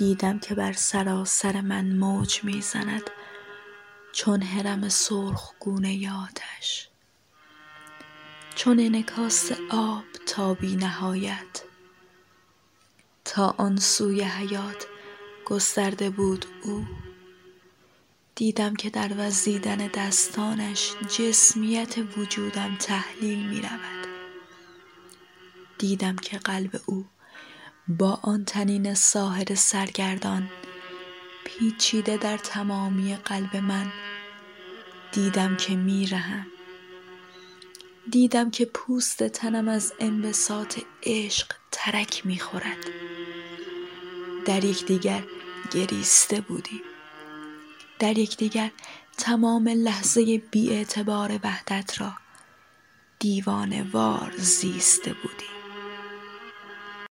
دیدم که بر سراسر من موج می‌زند چون هرم سرخگونه آتش چون انعکاس آب تا بی نهایت تا آن سوی حیات گسترده بود او. دیدم که در وزیدن دستانش جسمیت وجودم تحلیل می رود دیدم که قلب او با آن تنین ساحر سرگردان پیچیده در تمامی قلب من دیدم که می رهم دیدم که پوست تنم از انبساط عشق ترک می خورد در یکدیگر گریسته بودیم در یکدیگر تمام لحظه بی اعتبار وحدت را دیوانه وار زیسته بودیم